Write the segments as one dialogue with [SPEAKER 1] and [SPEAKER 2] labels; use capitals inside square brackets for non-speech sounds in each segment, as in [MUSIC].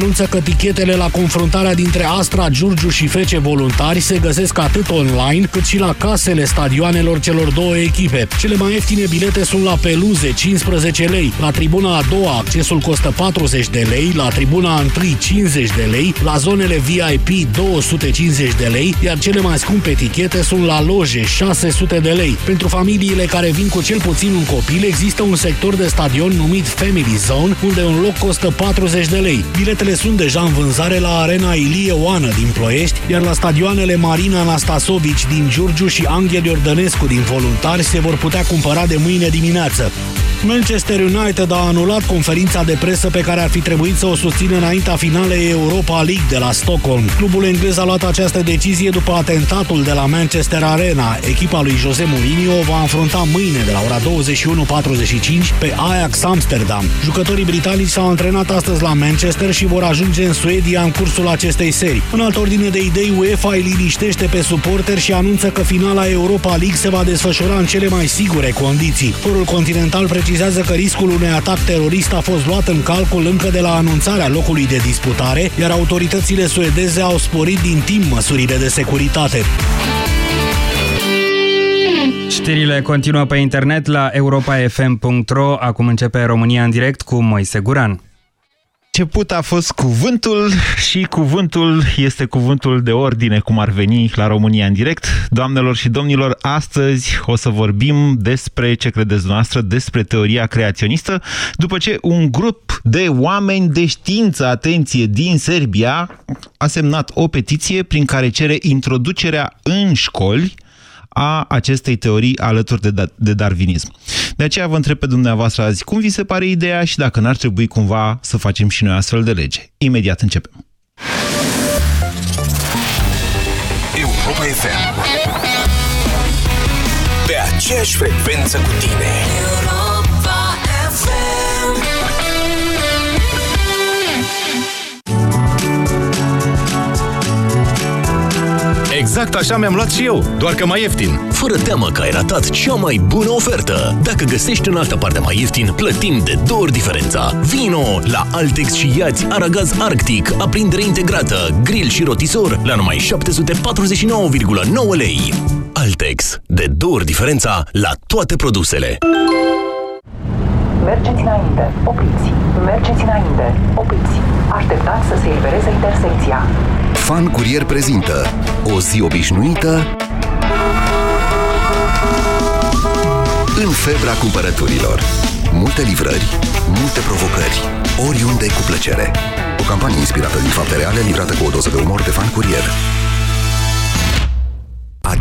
[SPEAKER 1] anunță că tichetele la confruntarea dintre Astra, Giurgiu și Fece Voluntari se găsesc atât online cât și la casele stadioanelor celor două echipe. Cele mai ieftine bilete sunt la peluze, 15 lei, la tribuna a doua accesul costă 40 de lei, la tribuna a întâi 50 de lei, la zonele VIP 250 de lei, iar cele mai scumpe tichete sunt la loje 600 de lei. Pentru familiile care vin cu cel puțin un copil, există un sector de stadion numit Family Zone, unde un loc costă 40 de lei. Biletele sunt deja în vânzare la Arena Ilie Oană din Ploiești, iar la stadioanele Marina Anastasovici din Giurgiu și Angel Iordănescu din Voluntari se vor putea cumpăra de mâine dimineață. Manchester United a anulat conferința de presă pe care ar fi trebuit să o susțină înaintea finalei Europa League de la Stockholm. Clubul englez a luat această decizie după atentatul de la Manchester Arena. Echipa lui Jose Mourinho va înfrunta mâine de la ora 21.45 pe Ajax Amsterdam. Jucătorii britanici s-au antrenat astăzi la Manchester și vor ajunge în Suedia în cursul acestei serii. În altă ordine de idei, UEFA îi liniștește pe suporteri și anunță că finala Europa League se va desfășura în cele mai sigure condiții. Forul continental precizează că riscul unui atac terorist a fost luat în calcul încă de la anunțarea locului de disputare, iar autoritățile suedeze au sporit din timp măsurile de securitate.
[SPEAKER 2] Știrile continuă pe internet la europafm.ro. Acum începe România în direct cu Moise Guran
[SPEAKER 3] început a fost cuvântul și cuvântul este cuvântul de ordine, cum ar veni la România în direct. Doamnelor și domnilor, astăzi o să vorbim despre ce credeți noastră, despre teoria creaționistă, după ce un grup de oameni de știință, atenție, din Serbia a semnat o petiție prin care cere introducerea în școli a acestei teorii alături de, da de darwinism. De aceea vă întreb pe dumneavoastră azi cum vi se pare ideea și dacă n-ar trebui cumva să facem și noi astfel de lege. Imediat începem.
[SPEAKER 4] Europa FM Pe aceeași frecvență cu tine
[SPEAKER 5] Exact așa mi-am luat și eu, doar că mai ieftin.
[SPEAKER 6] Fără teamă că ai ratat cea mai bună ofertă. Dacă găsești în altă parte mai ieftin, plătim de două ori diferența. Vino la Altex și iați Aragaz Arctic, aprindere integrată, grill și rotisor la numai 749,9 lei. Altex, de două ori diferența la toate produsele.
[SPEAKER 7] Mergeți înainte, opriți. Mergeți înainte, opriți. Așteptați să se elibereze intersecția.
[SPEAKER 8] Fan Curier prezintă O zi obișnuită În febra cumpărăturilor. Multe livrări, multe provocări Oriunde cu plăcere. O campanie inspirată din fapte reale Livrată cu o doză de umor de Fan Curier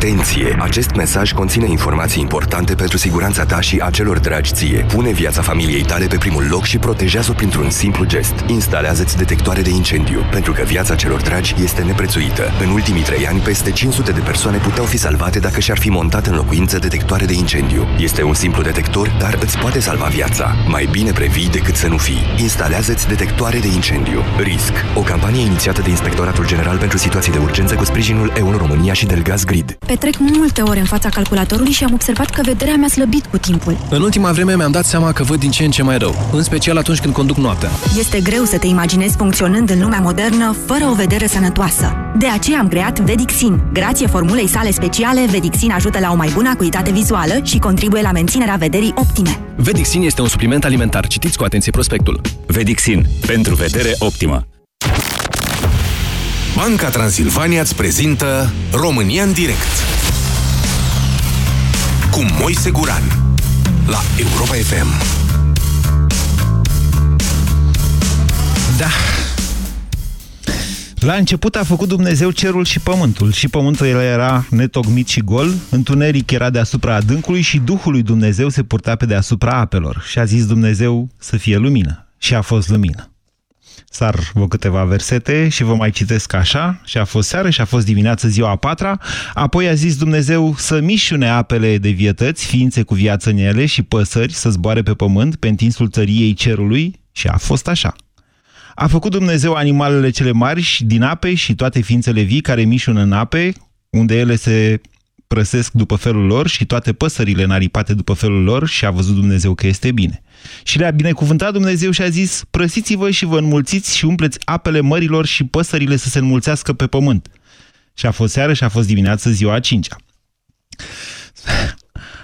[SPEAKER 8] Atenție! Acest mesaj conține informații importante pentru siguranța ta și a celor dragi ție. Pune viața familiei tale pe primul loc și protejează-o printr-un simplu gest. Instalează-ți detectoare de incendiu, pentru că viața celor dragi este neprețuită. În ultimii trei ani, peste 500 de persoane puteau fi salvate dacă și-ar fi montat în locuință detectoare de incendiu. Este un simplu detector, dar îți poate salva viața. Mai bine previi decât să nu fii. Instalează-ți detectoare de incendiu. RISC. O campanie inițiată de Inspectoratul General pentru Situații de Urgență cu sprijinul Euro România și Delgaz Grid.
[SPEAKER 9] Petrec multe ore în fața calculatorului și am observat că vederea mea slăbit cu timpul.
[SPEAKER 10] În ultima vreme mi-am dat seama că văd din ce în ce mai rău, în special atunci când conduc noaptea.
[SPEAKER 9] Este greu să te imaginezi funcționând în lumea modernă fără o vedere sănătoasă. De aceea am creat Vedixin. Grație formulei sale speciale, Vedixin ajută la o mai bună acuitate vizuală și contribuie la menținerea vederii optime.
[SPEAKER 10] Vedixin este un supliment alimentar. Citiți cu atenție prospectul.
[SPEAKER 5] Vedixin. Pentru vedere optimă.
[SPEAKER 4] Banca Transilvania îți prezintă România în direct cu Moise Guran la Europa FM.
[SPEAKER 3] Da. La început a făcut Dumnezeu cerul și pământul și pământul era netocmit și gol, întuneric era deasupra adâncului și Duhul lui Dumnezeu se purta pe deasupra apelor și a zis Dumnezeu să fie lumină și a fost lumină. Sar vă câteva versete și vă mai citesc așa, și a fost seară și a fost dimineață ziua a patra, apoi a zis Dumnezeu să mișune apele de vietăți, ființe cu viață în ele și păsări să zboare pe pământ pe întinsul țăriei cerului. Și a fost așa. A făcut Dumnezeu animalele cele mari din ape și toate ființele vii care mișună în ape, unde ele se prăsesc după felul lor și toate păsările naripate după felul lor și a văzut Dumnezeu că este bine. Și le-a binecuvântat Dumnezeu și a zis, prăsiți-vă și vă înmulțiți și umpleți apele mărilor și păsările să se înmulțească pe pământ. Și a fost seară și a fost dimineață ziua a cincea.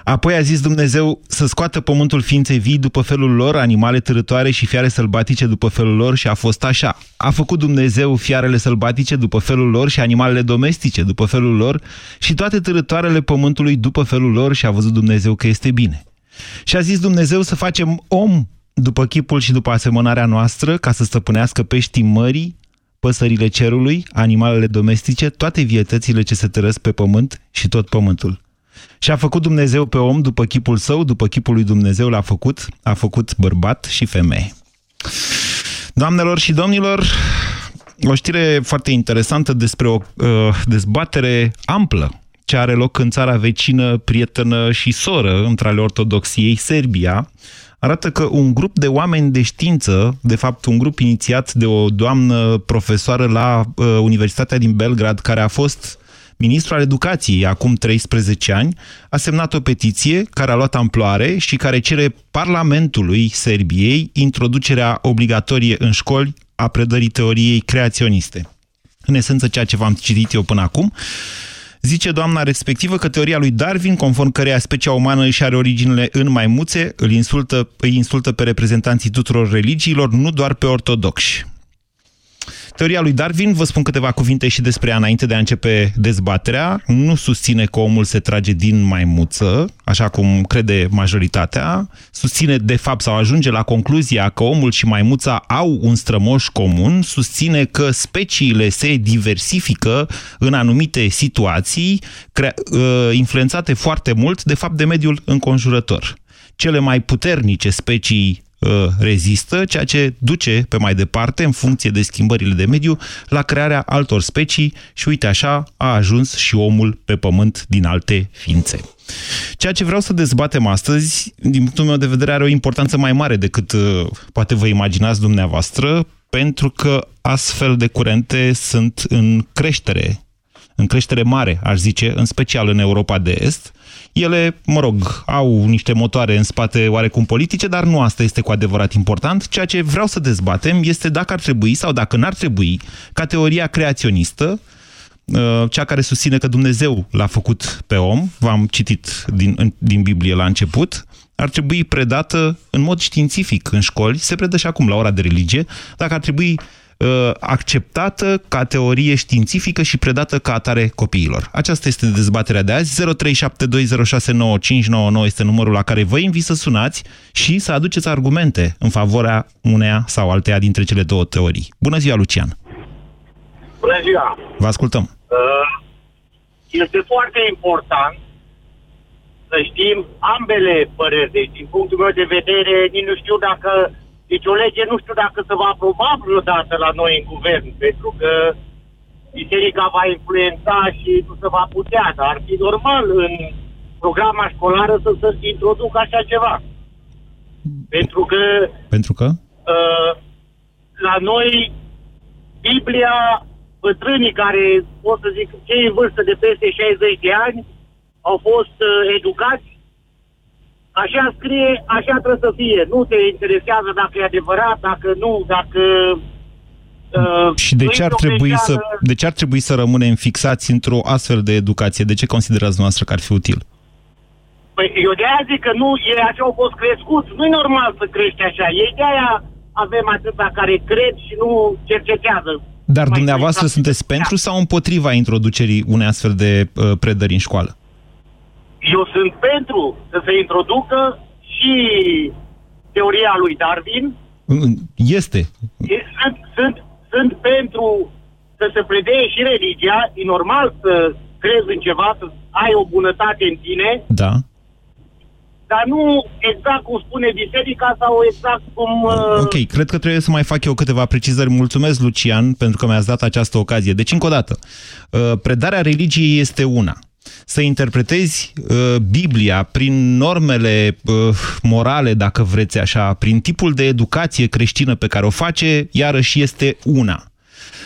[SPEAKER 3] Apoi a zis Dumnezeu să scoată pământul ființe vii după felul lor, animale târătoare și fiare sălbatice după felul lor și a fost așa. A făcut Dumnezeu fiarele sălbatice după felul lor și animalele domestice după felul lor și toate târătoarele pământului după felul lor și a văzut Dumnezeu că este bine. Și a zis Dumnezeu să facem om după chipul și după asemănarea noastră ca să stăpânească peștii mării, păsările cerului, animalele domestice, toate vietățile ce se tărăsc pe pământ și tot pământul. Și a făcut Dumnezeu pe om după chipul său, după chipul lui Dumnezeu l-a făcut, a făcut bărbat și femeie. Doamnelor și domnilor, o știre foarte interesantă despre o uh, dezbatere amplă ce are loc în țara vecină, prietenă și soră între ale ortodoxiei, Serbia, arată că un grup de oameni de știință, de fapt un grup inițiat de o doamnă profesoară la uh, Universitatea din Belgrad, care a fost ministru al educației acum 13 ani, a semnat o petiție care a luat amploare și care cere Parlamentului Serbiei introducerea obligatorie în școli a predării teoriei creaționiste. În esență, ceea ce v-am citit eu până acum, Zice doamna respectivă că teoria lui Darwin, conform căreia specia umană își are originele în maimuțe, îl insultă, îi insultă pe reprezentanții tuturor religiilor, nu doar pe ortodoxi. Teoria lui Darwin, vă spun câteva cuvinte și despre ea înainte de a începe dezbaterea, nu susține că omul se trage din maimuță, așa cum crede majoritatea, susține de fapt sau ajunge la concluzia că omul și maimuța au un strămoș comun, susține că speciile se diversifică în anumite situații, ă, influențate foarte mult de fapt de mediul înconjurător. Cele mai puternice specii Uh, rezistă, ceea ce duce pe mai departe, în funcție de schimbările de mediu, la crearea altor specii și uite așa a ajuns și omul pe pământ din alte ființe. Ceea ce vreau să dezbatem astăzi, din punctul meu de vedere, are o importanță mai mare decât uh, poate vă imaginați dumneavoastră, pentru că astfel de curente sunt în creștere, în creștere mare, aș zice, în special în Europa de Est, ele, mă rog, au niște motoare în spate oarecum politice, dar nu asta este cu adevărat important. Ceea ce vreau să dezbatem este dacă ar trebui sau dacă n-ar trebui ca teoria creaționistă, uh, cea care susține că Dumnezeu l-a făcut pe om, v-am citit din, din Biblie la început, ar trebui predată în mod științific în școli, se predă și acum la ora de religie, dacă ar trebui Uh, acceptată ca teorie științifică și predată ca atare copiilor. Aceasta este dezbaterea de azi. 0372069599 este numărul la care vă invit să sunați și să aduceți argumente în favoarea uneia sau alteia dintre cele două teorii. Bună ziua, Lucian!
[SPEAKER 11] Bună ziua!
[SPEAKER 3] Vă ascultăm! Uh,
[SPEAKER 11] este foarte important să știm ambele păreri. Deci, din punctul meu de vedere, nici nu știu dacă deci o lege nu știu dacă se va aproba vreodată la noi în guvern, pentru că biserica va influența și nu se va putea, dar ar fi normal în programa școlară să se introducă așa ceva. Pentru că...
[SPEAKER 3] Pentru că?
[SPEAKER 11] Uh, la noi, Biblia, bătrânii care, pot să zic, cei în vârstă de peste 60 de ani, au fost uh, educați Așa scrie, așa trebuie să fie. Nu te interesează dacă e adevărat, dacă nu, dacă...
[SPEAKER 3] Uh, și de ce, ar trebui să, de ce ar trebui să rămânem fixați într-o astfel de educație? De ce considerați noastră că ar fi util?
[SPEAKER 11] Păi eu de aia zic că nu, e așa au fost crescuți. Nu e normal să crești așa. Ei de aia avem atâta care cred și nu cercetează.
[SPEAKER 3] Dar dumneavoastră sunteți pentru sau împotriva introducerii unei astfel de uh, predări în școală?
[SPEAKER 11] Eu sunt pentru să se introducă și teoria lui Darwin.
[SPEAKER 3] Este.
[SPEAKER 11] Sunt, sunt, sunt pentru să se predee și religia. E normal să crezi în ceva, să ai o bunătate în tine.
[SPEAKER 3] Da.
[SPEAKER 11] Dar nu exact cum spune biserica sau exact cum... Uh...
[SPEAKER 3] Ok, cred că trebuie să mai fac eu câteva precizări. Mulțumesc, Lucian, pentru că mi-ați dat această ocazie. Deci, încă o dată, uh, predarea religiei este una să interpretezi uh, Biblia prin normele uh, morale, dacă vreți așa, prin tipul de educație creștină pe care o face, iarăși este una.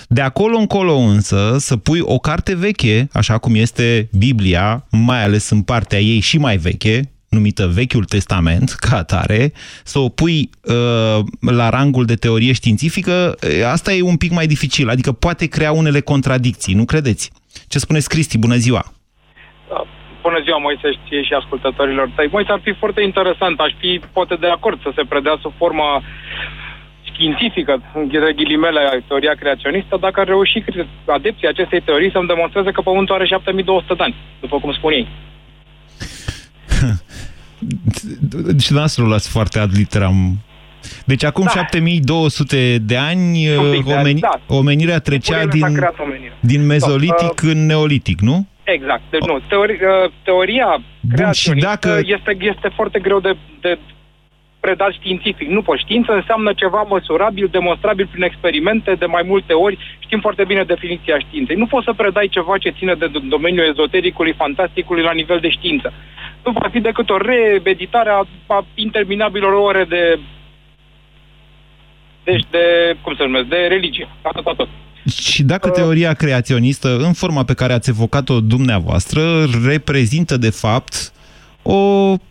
[SPEAKER 3] De acolo încolo însă să pui o carte veche, așa cum este Biblia, mai ales în partea ei și mai veche, numită Vechiul Testament, [LAUGHS] ca atare, să o pui uh, la rangul de teorie științifică, asta e un pic mai dificil, adică poate crea unele contradicții, nu credeți? Ce spuneți, Cristi? Bună ziua!
[SPEAKER 12] Bună ziua, Moise, și, și ascultătorilor tăi. Moise, ar fi foarte interesant, aș fi poate de acord să se predea sub forma științifică, în ghilimele, teoria creaționistă, dacă ar reuși adepții acestei teorii să-mi demonstreze că Pământul are 7200 de ani, după cum spun ei.
[SPEAKER 3] și [LAUGHS] dumneavoastră luați foarte ad literam. Deci acum da. 7200 de ani omeni, da. omenirea trecea din, din mezolitic da. în neolitic, nu?
[SPEAKER 12] Exact. Deci, nu, teori, uh, teoria Bun, și dacă... este, este foarte greu de, de predat științific. Nu poți. Știință înseamnă ceva măsurabil, demonstrabil prin experimente de mai multe ori. Știm foarte bine definiția științei. Nu poți să predai ceva ce ține de domeniul ezotericului, fantasticului la nivel de știință. Nu va fi decât o reeditare a, a interminabilor ore de deci de, cum se numesc, de religie. Atât, atât.
[SPEAKER 3] Și dacă uh, teoria creaționistă, în forma pe care ați evocat-o dumneavoastră, reprezintă de fapt o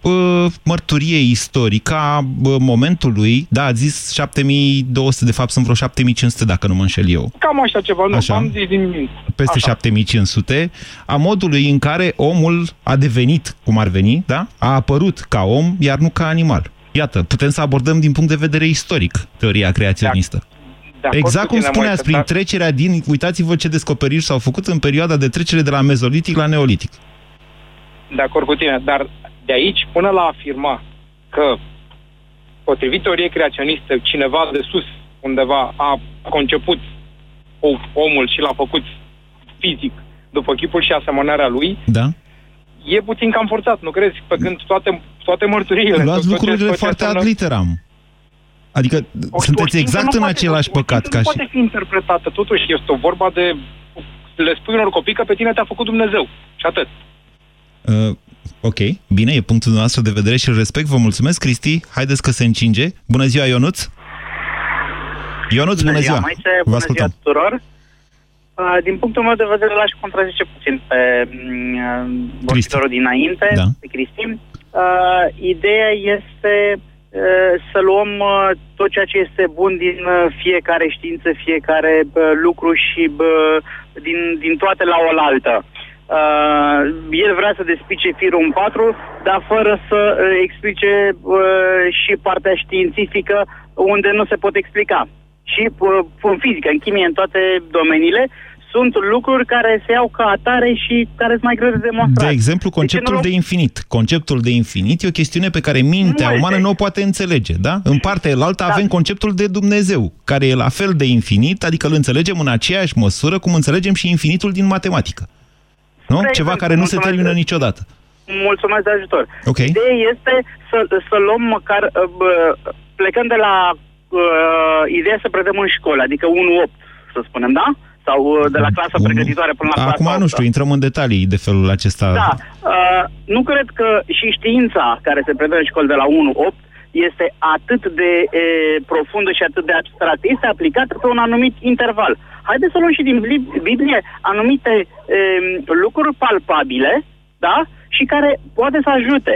[SPEAKER 3] uh, mărturie istorică a uh, momentului, da, ați zis 7200, de fapt sunt vreo 7500 dacă nu mă înșel eu.
[SPEAKER 12] Cam așa ceva, nu, așa? am zis din
[SPEAKER 3] Peste așa. 7500, a modului în care omul a devenit, cum ar veni, da, a apărut ca om, iar nu ca animal. Iată, putem să abordăm din punct de vedere istoric teoria creaționistă. De exact cum spuneați, prin trecerea din... Uitați-vă ce descoperiri s-au făcut în perioada de trecere de la mezolitic la neolitic.
[SPEAKER 12] De acord cu tine, dar de aici până la afirma că, potrivit teoriei creaționiste, cineva de sus, undeva, a conceput omul și l-a făcut fizic după chipul și asemănarea lui,
[SPEAKER 3] da.
[SPEAKER 12] e puțin cam forțat, nu crezi? Pe când toate, toate mărturiile...
[SPEAKER 3] Luați lucrurile foarte ad literam. Adică o, sunteți o exact în același poate, păcat ca
[SPEAKER 12] și... poate fi interpretată, totuși este o vorba de... Le spui unor copii că pe tine te-a făcut Dumnezeu. Și atât.
[SPEAKER 3] Uh, ok, bine, e punctul nostru de vedere și îl respect. Vă mulțumesc, Cristi. Haideți că se încinge. Bună ziua, Ionuț! Ionuț, bună, bună ziua!
[SPEAKER 13] ziua. Maice, Vă bună ascultăm. ziua tuturor! Uh, din punctul meu de vedere, l-aș contrazice puțin pe uh, vorbitorul dinainte, da. pe Cristi. Uh, ideea este uh, să luăm uh, tot ceea ce este bun din uh, fiecare știință, fiecare uh, lucru și uh, din, din toate la oaltă. Uh, el vrea să despice firul în patru, dar fără să uh, explice uh, și partea științifică unde nu se pot explica. Și uh, în fizică, în chimie, în toate domeniile, sunt lucruri care se iau ca atare și care sunt mai greu de demonstrat.
[SPEAKER 3] De exemplu, conceptul de, de infinit. Conceptul de infinit e o chestiune pe care mintea Multe. umană nu o poate înțelege, da? În partea elaltă da. avem conceptul de Dumnezeu, care e la fel de infinit, adică îl înțelegem în aceeași măsură cum înțelegem și infinitul din matematică. Nu? Spre Ceva care nu se termină de... niciodată.
[SPEAKER 13] Mulțumesc de ajutor.
[SPEAKER 3] Okay.
[SPEAKER 13] Ideea este să, să luăm măcar, uh, plecând de la uh, ideea să predăm în școală, adică 1-8, să spunem, da? Sau uh, de la clasa Un... pregătitoare până la clasa
[SPEAKER 3] Acum nu știu, intrăm în detalii de felul acesta.
[SPEAKER 13] Da. Uh, nu cred că și știința care se predă în școală de la 1-8 este atât de e, profundă și atât de abstractă. Este aplicată pe un anumit interval. Haideți să luăm și din Biblie anumite e, lucruri palpabile, da? Și care poate să ajute.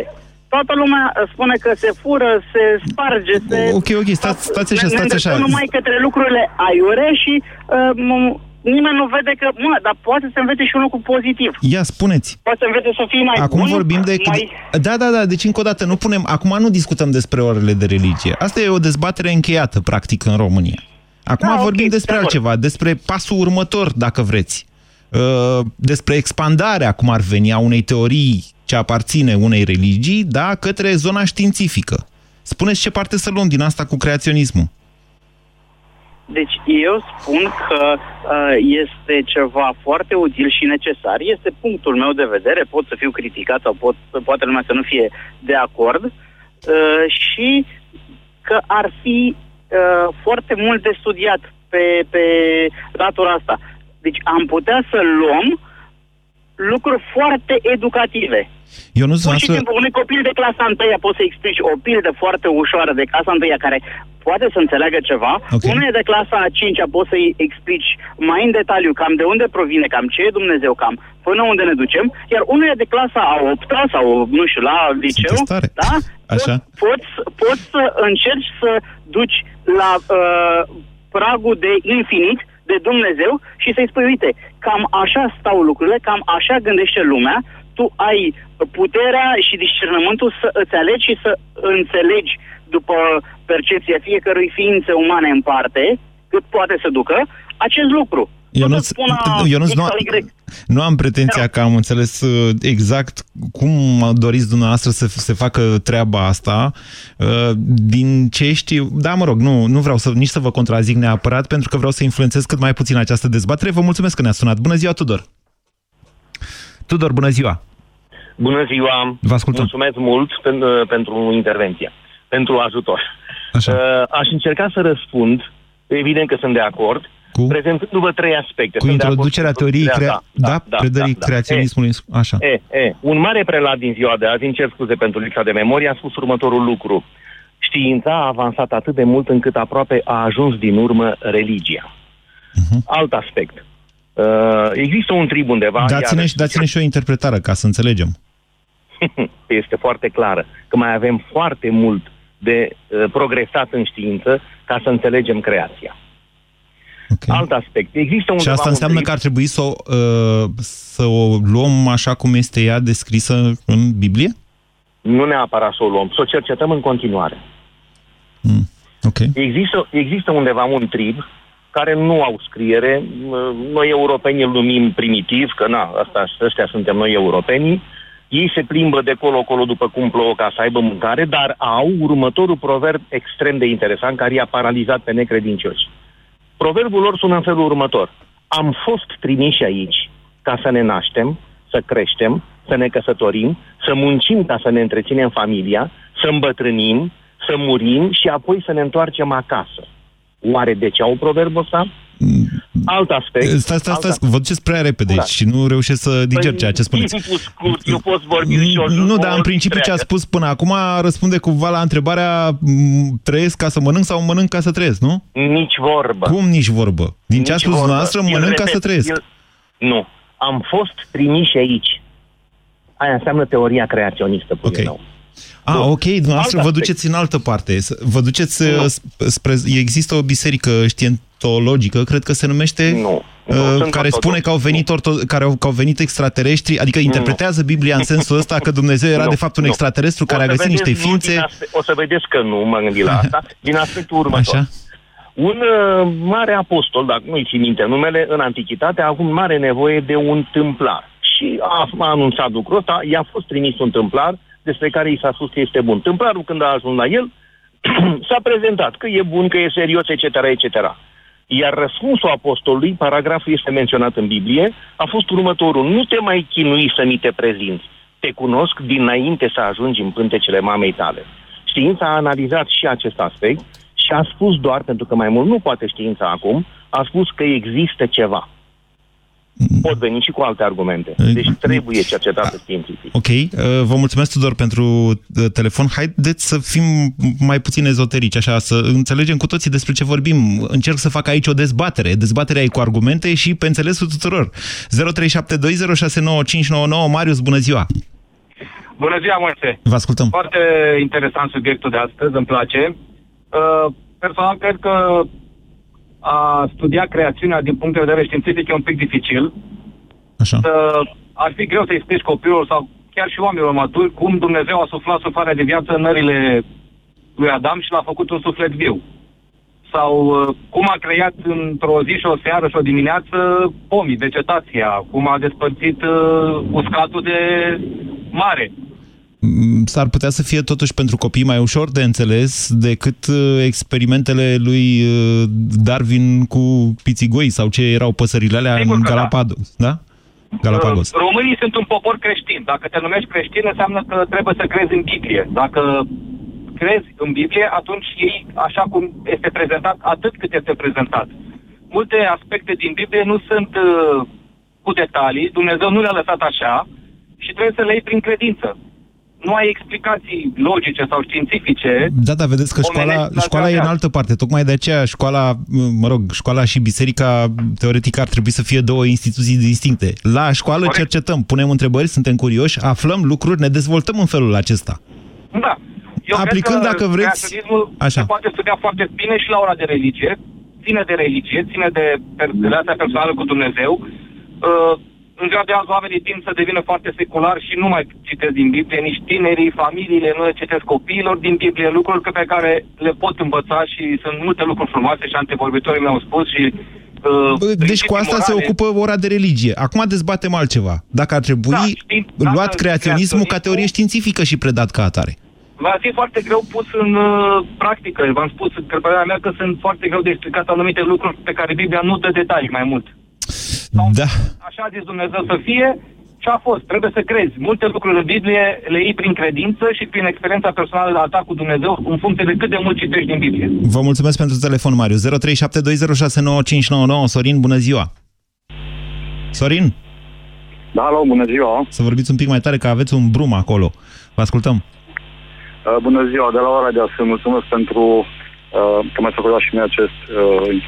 [SPEAKER 13] Toată lumea spune că se fură, se sparge, se...
[SPEAKER 3] Ok, ok, stați, stați așa, stați așa.
[SPEAKER 13] numai către lucrurile aiure și uh, nimeni nu vede că, mă, dar poate să învețe și un lucru pozitiv.
[SPEAKER 3] Ia, spuneți.
[SPEAKER 13] Poate să învețe să fie mai
[SPEAKER 3] Acum
[SPEAKER 13] bun,
[SPEAKER 3] vorbim de...
[SPEAKER 13] Mai...
[SPEAKER 3] Da, da, da, deci încă o dată, nu punem... Acum nu discutăm despre orele de religie. Asta e o dezbatere încheiată, practic, în România. Acum da, vorbim okay, despre de altceva, despre pasul următor, dacă vreți. Uh, despre expandarea, cum ar veni, a unei teorii ce aparține unei religii, da, către zona științifică. Spuneți ce parte să luăm din asta cu creaționismul.
[SPEAKER 13] Deci eu spun că uh, este ceva foarte util și necesar. Este punctul meu de vedere. Pot să fiu criticat sau pot, poate lumea să nu fie de acord. Uh, și că ar fi uh, foarte mult de studiat pe, pe latura asta. Deci am putea să luăm lucruri foarte educative.
[SPEAKER 3] Eu nu
[SPEAKER 13] Pur și simplu, unui copil de clasa întâia poți să explici o pildă foarte ușoară de clasa întâia care poate să înțeleagă ceva. Okay. Unul e de clasa a 5 poți să-i explici mai în detaliu cam de unde provine, cam ce e Dumnezeu, cam până unde ne ducem, iar unul e de clasa a 8 sau, nu știu, la liceu, da?
[SPEAKER 3] Așa.
[SPEAKER 13] Poți, poți, poți să încerci să duci la uh, pragul de infinit de Dumnezeu și să-i spui, uite, cam așa stau lucrurile, cam așa gândește lumea, tu ai puterea și discernământul să îți alegi și să înțelegi după percepția fiecărui ființe umane în parte, cât poate să ducă, acest lucru.
[SPEAKER 3] Eu nu, eu nu, nu am pretenția că am înțeles uh, exact cum doriți dumneavoastră să se facă treaba asta. Uh, din ce știu... Da, mă rog, nu, nu vreau să, nici să vă contrazic neapărat, pentru că vreau să influențez cât mai puțin această dezbatere. Vă mulțumesc că ne-a sunat. Bună ziua, Tudor! Tudor, bună ziua!
[SPEAKER 14] Bună ziua!
[SPEAKER 3] Vă ascultăm.
[SPEAKER 14] Mulțumesc mult pentru, pentru intervenție, pentru ajutor.
[SPEAKER 3] Așa.
[SPEAKER 14] Uh, aș încerca să răspund, evident că sunt de acord,
[SPEAKER 3] cu?
[SPEAKER 14] prezentându-vă trei aspecte.
[SPEAKER 3] Cu introducerea teoriei crea... da, da, da, predării da, da. creaționismului. E, Așa.
[SPEAKER 14] E, e, un mare prelat din ziua de azi, îmi cer scuze pentru lipsa de memorie, a spus următorul lucru. Știința a avansat atât de mult încât aproape a ajuns din urmă religia. Uh-huh. Alt aspect. Uh, există un trib undeva...
[SPEAKER 3] Dați-ne, iar... dați-ne și o interpretare ca să înțelegem. [LAUGHS]
[SPEAKER 14] este foarte clară. Că mai avem foarte mult de uh, progresat în știință ca să înțelegem creația. Okay. Alt aspect. Există
[SPEAKER 3] un Și asta înseamnă că ar trebui să o, uh, să o luăm așa cum este ea descrisă în Biblie?
[SPEAKER 14] Nu neapărat să o luăm, să o cercetăm în continuare.
[SPEAKER 3] Mm. Okay.
[SPEAKER 14] Există, există undeva un trib care nu au scriere. Noi europenii îl numim primitiv, că na, asta, ăștia suntem noi europenii. Ei se plimbă de colo-colo după cum plouă ca să aibă mâncare, dar au următorul proverb extrem de interesant care i-a paralizat pe necredincioși. Proverbul lor sună în felul următor. Am fost trimiși aici ca să ne naștem, să creștem, să ne căsătorim, să muncim ca să ne întreținem familia, să îmbătrânim, să murim și apoi să ne întoarcem acasă. Oare de ce au proverbul ăsta? Alt aspect.
[SPEAKER 3] Stai, stai, stai, vă duceți prea repede da. și nu reușesc să diger păi, ceea ce spuneți.
[SPEAKER 14] scurt, eu pot vorbi ușor.
[SPEAKER 3] Nu, dar în principiu ce a spus până acum răspunde cumva la întrebarea trăiesc ca să mănânc sau mănânc ca să trăiesc, nu?
[SPEAKER 14] Nici vorbă.
[SPEAKER 3] Cum nici vorbă? Din nici ce a spus noastră, mănânc ca să trăiesc. El...
[SPEAKER 14] Nu. Am fost trimiși aici. Aia înseamnă teoria creaționistă, okay. meu.
[SPEAKER 3] Ah, ok, dumneavoastră vă duceți în altă parte. Vă duceți nu. Uh, spre... Există o biserică știentologică, cred că se numește...
[SPEAKER 14] Nu.
[SPEAKER 3] Uh, nu care spune că au, venit orto, care au, că au venit extraterestri, adică interpretează Biblia în sensul ăsta că Dumnezeu era nu, de fapt un nu. extraterestru o care a găsit niște ființe...
[SPEAKER 14] o să vedeți că nu, mă gândi la [LAUGHS] asta, din aspectul următor. Așa? Un uh, mare apostol, dacă nu-i țin minte numele, în antichitate a avut mare nevoie de un tâmplar. Și a, a anunțat lucrul ăsta, i-a fost trimis un tâmplar despre care i s-a spus că este bun. Tâmplarul, când a ajuns la el, [CLEARS THROAT] s-a prezentat că e bun, că e serios, etc., etc. Iar răspunsul apostolului, paragraful este menționat în Biblie, a fost următorul. Nu te mai chinui să mi te prezinți. Te cunosc dinainte să ajungi în pântecele mamei tale. Știința a analizat și acest aspect și a spus doar, pentru că mai mult nu poate știința acum, a spus că există ceva pot veni și cu alte argumente. Deci trebuie cercetată științific.
[SPEAKER 3] Ok. Uh, vă mulțumesc, Tudor, pentru uh, telefon. Haideți să fim mai puțin ezoterici, așa, să înțelegem cu toții despre ce vorbim. Încerc să fac aici o dezbatere. Dezbaterea e cu argumente și pe înțelesul tuturor. 0372069599 Marius, bună ziua!
[SPEAKER 15] Bună ziua, Moise!
[SPEAKER 3] Vă ascultăm!
[SPEAKER 15] Foarte interesant subiectul de astăzi, îmi place. Uh, personal, cred că a studia creațiunea din punct de vedere științific e un pic dificil.
[SPEAKER 3] Așa.
[SPEAKER 15] Să, ar fi greu să explici copilul sau chiar și oamenilor maturi cum Dumnezeu a suflat suflarea de viață în nările lui Adam și l-a făcut un suflet viu. Sau uh, cum a creat într-o zi și o seară și o dimineață pomii, vegetația, cum a despărțit uh, uscatul de mare.
[SPEAKER 3] Mm, s-ar putea să fie totuși pentru copii mai ușor de înțeles decât uh, experimentele lui uh, Darwin cu pițigoi sau ce erau păsările alea Sigur în da. Galapagos, da? da? Galapagos.
[SPEAKER 15] Uh, românii sunt un popor creștin. Dacă te numești creștin, înseamnă că trebuie să crezi în Biblie. Dacă crezi în Biblie, atunci ei, așa cum este prezentat, atât cât este prezentat. Multe aspecte din Biblie nu sunt cu detalii, Dumnezeu nu le-a lăsat așa și trebuie să le iei prin credință nu ai explicații logice sau științifice.
[SPEAKER 3] Da, da, vedeți că școala, școala e în altă parte. Tocmai de aceea școala, mă rog, școala și biserica teoretic ar trebui să fie două instituții distincte. La școală Corect. cercetăm, punem întrebări, suntem curioși, aflăm lucruri, ne dezvoltăm în felul acesta.
[SPEAKER 15] Da. Eu Aplicând,
[SPEAKER 3] cred că dacă vreți...
[SPEAKER 15] Așa. se poate studia foarte bine și la ora de religie, ține de religie, ține de relația personală cu Dumnezeu. Uh, în ziua de azi oamenii tind să devină foarte seculari și nu mai citesc din Biblie, nici tinerii, familiile nu le citesc copiilor din Biblie, lucruri pe care le pot învăța și sunt multe lucruri frumoase și antevorbitorii mi-au spus și
[SPEAKER 3] Uh, deci cu asta morale. se ocupă ora de religie. Acum dezbatem altceva. Dacă ar trebui da, știi, luat creaționismul ca teorie științifică și predat ca atare.
[SPEAKER 15] Va fi foarte greu pus în uh, practică. V-am spus, cred mea, că sunt foarte greu de explicat anumite lucruri pe care Biblia nu dă detalii mai mult.
[SPEAKER 3] Da.
[SPEAKER 15] Așa a zis Dumnezeu să fie și a fost. Trebuie să crezi. Multe lucruri în Biblie le iei prin credință și prin experiența personală a ta cu Dumnezeu în funcție de cât de mult citești din Biblie.
[SPEAKER 3] Vă mulțumesc pentru telefon, Mariu. 0372069599. Sorin, bună ziua! Sorin?
[SPEAKER 16] Da, alo, bună ziua!
[SPEAKER 3] Să vorbiți un pic mai tare, că aveți un brum acolo. Vă ascultăm.
[SPEAKER 16] Uh, bună ziua, de la ora de astăzi. Mulțumesc pentru uh, că mi-ați acordat și mie acest uh,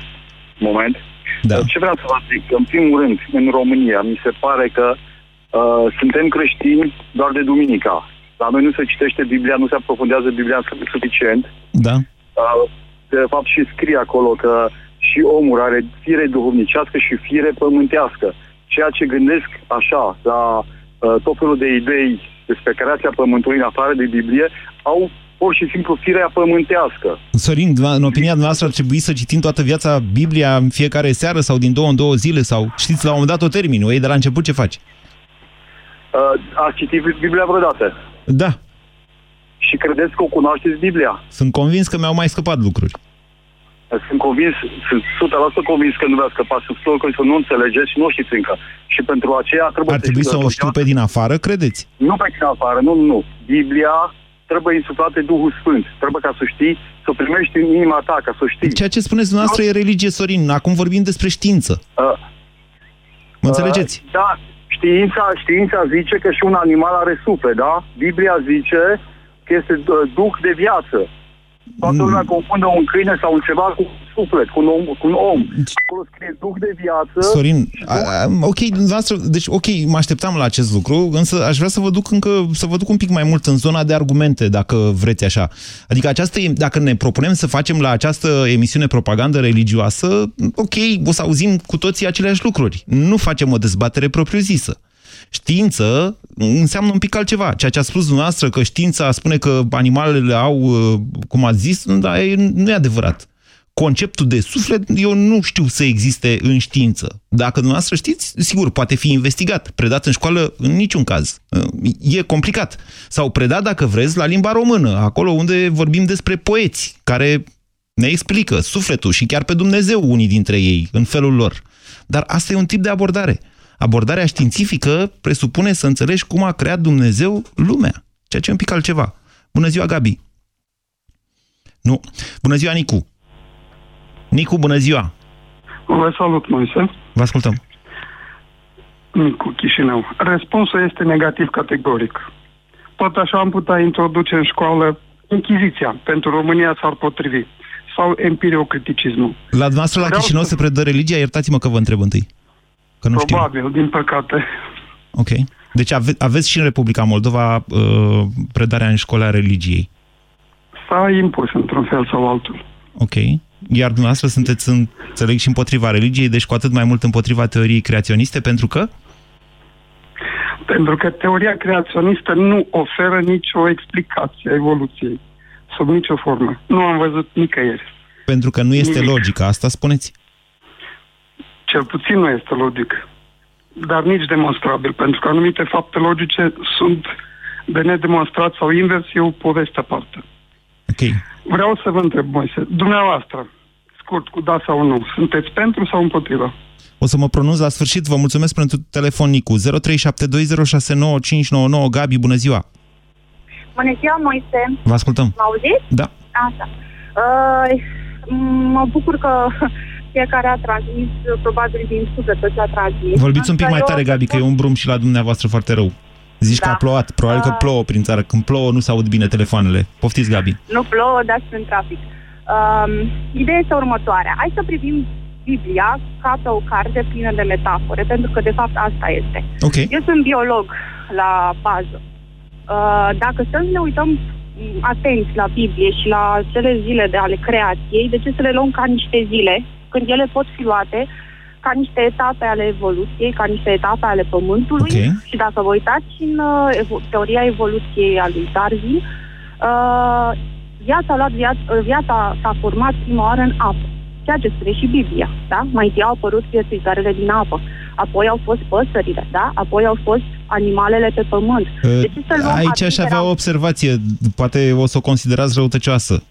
[SPEAKER 16] moment. Da. Ce vreau să vă zic? În primul rând, în România, mi se pare că uh, suntem creștini doar de duminica. La noi nu se citește Biblia, nu se aprofundează Biblia suficient.
[SPEAKER 3] Da.
[SPEAKER 16] Uh, de fapt și scrie acolo că și omul are fire duhovnicească și fire pământească. Ceea ce gândesc așa la uh, tot felul de idei despre creația pământului în afară de Biblie au pur și simplu firea pământească.
[SPEAKER 3] Sorin, în opinia noastră ar trebui să citim toată viața Biblia în fiecare seară sau din două în două zile sau știți la un moment dat o termin, o ei de la început ce faci?
[SPEAKER 16] Uh, ați citit Biblia vreodată?
[SPEAKER 3] Da.
[SPEAKER 16] Și credeți că o cunoașteți Biblia?
[SPEAKER 3] Sunt convins că mi-au mai scăpat lucruri.
[SPEAKER 16] Sunt convins, sunt 100% convins că nu mi-a scăpat, sunt 100% că nu înțelegeți și nu știți încă. Și pentru aceea trebuie
[SPEAKER 3] Ar trebui să, să o știu pe din afară, credeți?
[SPEAKER 16] Nu pe din afară, nu, nu, nu. Biblia trebuie insuflat de Duhul Sfânt. Trebuie ca să știi, să o primești în inima ta, ca să știi.
[SPEAKER 3] Ceea ce spuneți dumneavoastră e religie, Sorin. Acum vorbim despre știință. Uh, mă înțelegeți?
[SPEAKER 16] Uh, da, știința, știința zice că și un animal are suflet, da? Biblia zice că este uh, duh de viață. Toată mm. lumea confundă un câine sau un ceva cu suflet, cu un om. Cu un om. Acolo scrie duh de viață.
[SPEAKER 3] Sorin, a, a, ok, dumneavoastră, deci ok, mă așteptam la acest lucru, însă aș vrea să vă duc încă, să vă duc un pic mai mult în zona de argumente, dacă vreți așa. Adică această, dacă ne propunem să facem la această emisiune propagandă religioasă, ok, o să auzim cu toții aceleași lucruri. Nu facem o dezbatere propriu-zisă. Știință înseamnă un pic altceva. Ceea ce a spus dumneavoastră, că știința spune că animalele au, uh, cum a zis, dar nu e adevărat. Conceptul de suflet, eu nu știu să existe în știință. Dacă dumneavoastră știți, sigur, poate fi investigat. Predat în școală, în niciun caz. Uh, e complicat. Sau predat, dacă vreți, la limba română, acolo unde vorbim despre poeți, care ne explică sufletul și chiar pe Dumnezeu unii dintre ei, în felul lor. Dar asta e un tip de abordare. Abordarea științifică presupune să înțelegi cum a creat Dumnezeu lumea, ceea ce e un pic altceva. Bună ziua, Gabi! Nu. Bună ziua, Nicu! Nicu, bună ziua!
[SPEAKER 17] Vă salut, Moise.
[SPEAKER 3] Vă ascultăm.
[SPEAKER 17] Nicu, Chișinău. Răspunsul este negativ categoric. Tot așa am putea introduce în școală Inchiziția. Pentru România s-ar potrivi. Sau empiriocriticismul.
[SPEAKER 3] La dumneavoastră la Chișinău să... se predă religia? Iertați-mă că vă întreb întâi. Că nu
[SPEAKER 17] Probabil,
[SPEAKER 3] știu.
[SPEAKER 17] din păcate.
[SPEAKER 3] Ok. Deci ave aveți și în Republica Moldova uh, predarea în școala religiei.
[SPEAKER 17] S-a impus într-un fel sau altul.
[SPEAKER 3] Ok. Iar dumneavoastră sunteți, înțeleg, și împotriva religiei, deci cu atât mai mult împotriva teoriei creaționiste, pentru că?
[SPEAKER 17] Pentru că teoria creaționistă nu oferă nicio explicație a evoluției, sub nicio formă. Nu am văzut nicăieri.
[SPEAKER 3] Pentru că nu este Nimic. logică, asta spuneți?
[SPEAKER 17] Cel puțin nu este logic, dar nici demonstrabil, pentru că anumite fapte logice sunt de nedemonstrat sau invers, e o poveste aparte.
[SPEAKER 3] Okay.
[SPEAKER 17] Vreau să vă întreb, Moise, dumneavoastră, scurt, cu da sau nu, sunteți pentru sau împotriva?
[SPEAKER 3] O să mă pronunț la sfârșit. Vă mulțumesc pentru telefon, Nicu. 0372069599. Gabi, bună ziua!
[SPEAKER 18] Bună ziua, Moise!
[SPEAKER 3] Vă ascultăm.
[SPEAKER 18] Mă auziți?
[SPEAKER 3] Da.
[SPEAKER 18] Așa. Uh, mă bucur că fiecare a transmis, probabil din suflet ce a transmis.
[SPEAKER 3] Vorbiți un pic mai tare, Gabi, că e un brum și la dumneavoastră foarte rău. Zici da. că a plouat. Probabil că plouă prin țară. Când plouă nu se aud bine telefoanele. Poftiți, Gabi.
[SPEAKER 18] Nu plouă, dar sunt trafic. Um, ideea este următoarea. Hai să privim Biblia ca pe o carte plină de metafore, pentru că de fapt asta este.
[SPEAKER 3] Okay.
[SPEAKER 18] Eu sunt biolog la bază. Uh, dacă să ne uităm atenți la Biblie și la cele zile de ale creației, de ce să le luăm ca niște zile, când ele pot fi luate ca niște etape ale evoluției, ca niște etape ale Pământului.
[SPEAKER 3] Okay.
[SPEAKER 18] Și dacă vă uitați în uh, teoria evoluției a lui Darwin, uh, viața, a luat viața, viața s-a format prima oară în apă ceea ce spune și Biblia, da? Mai întâi au apărut viețuitoarele din apă, apoi au fost păsările, da? Apoi au fost animalele pe pământ.
[SPEAKER 3] Deci, Aici aș avea o observație, poate o să o considerați răutăcioasă.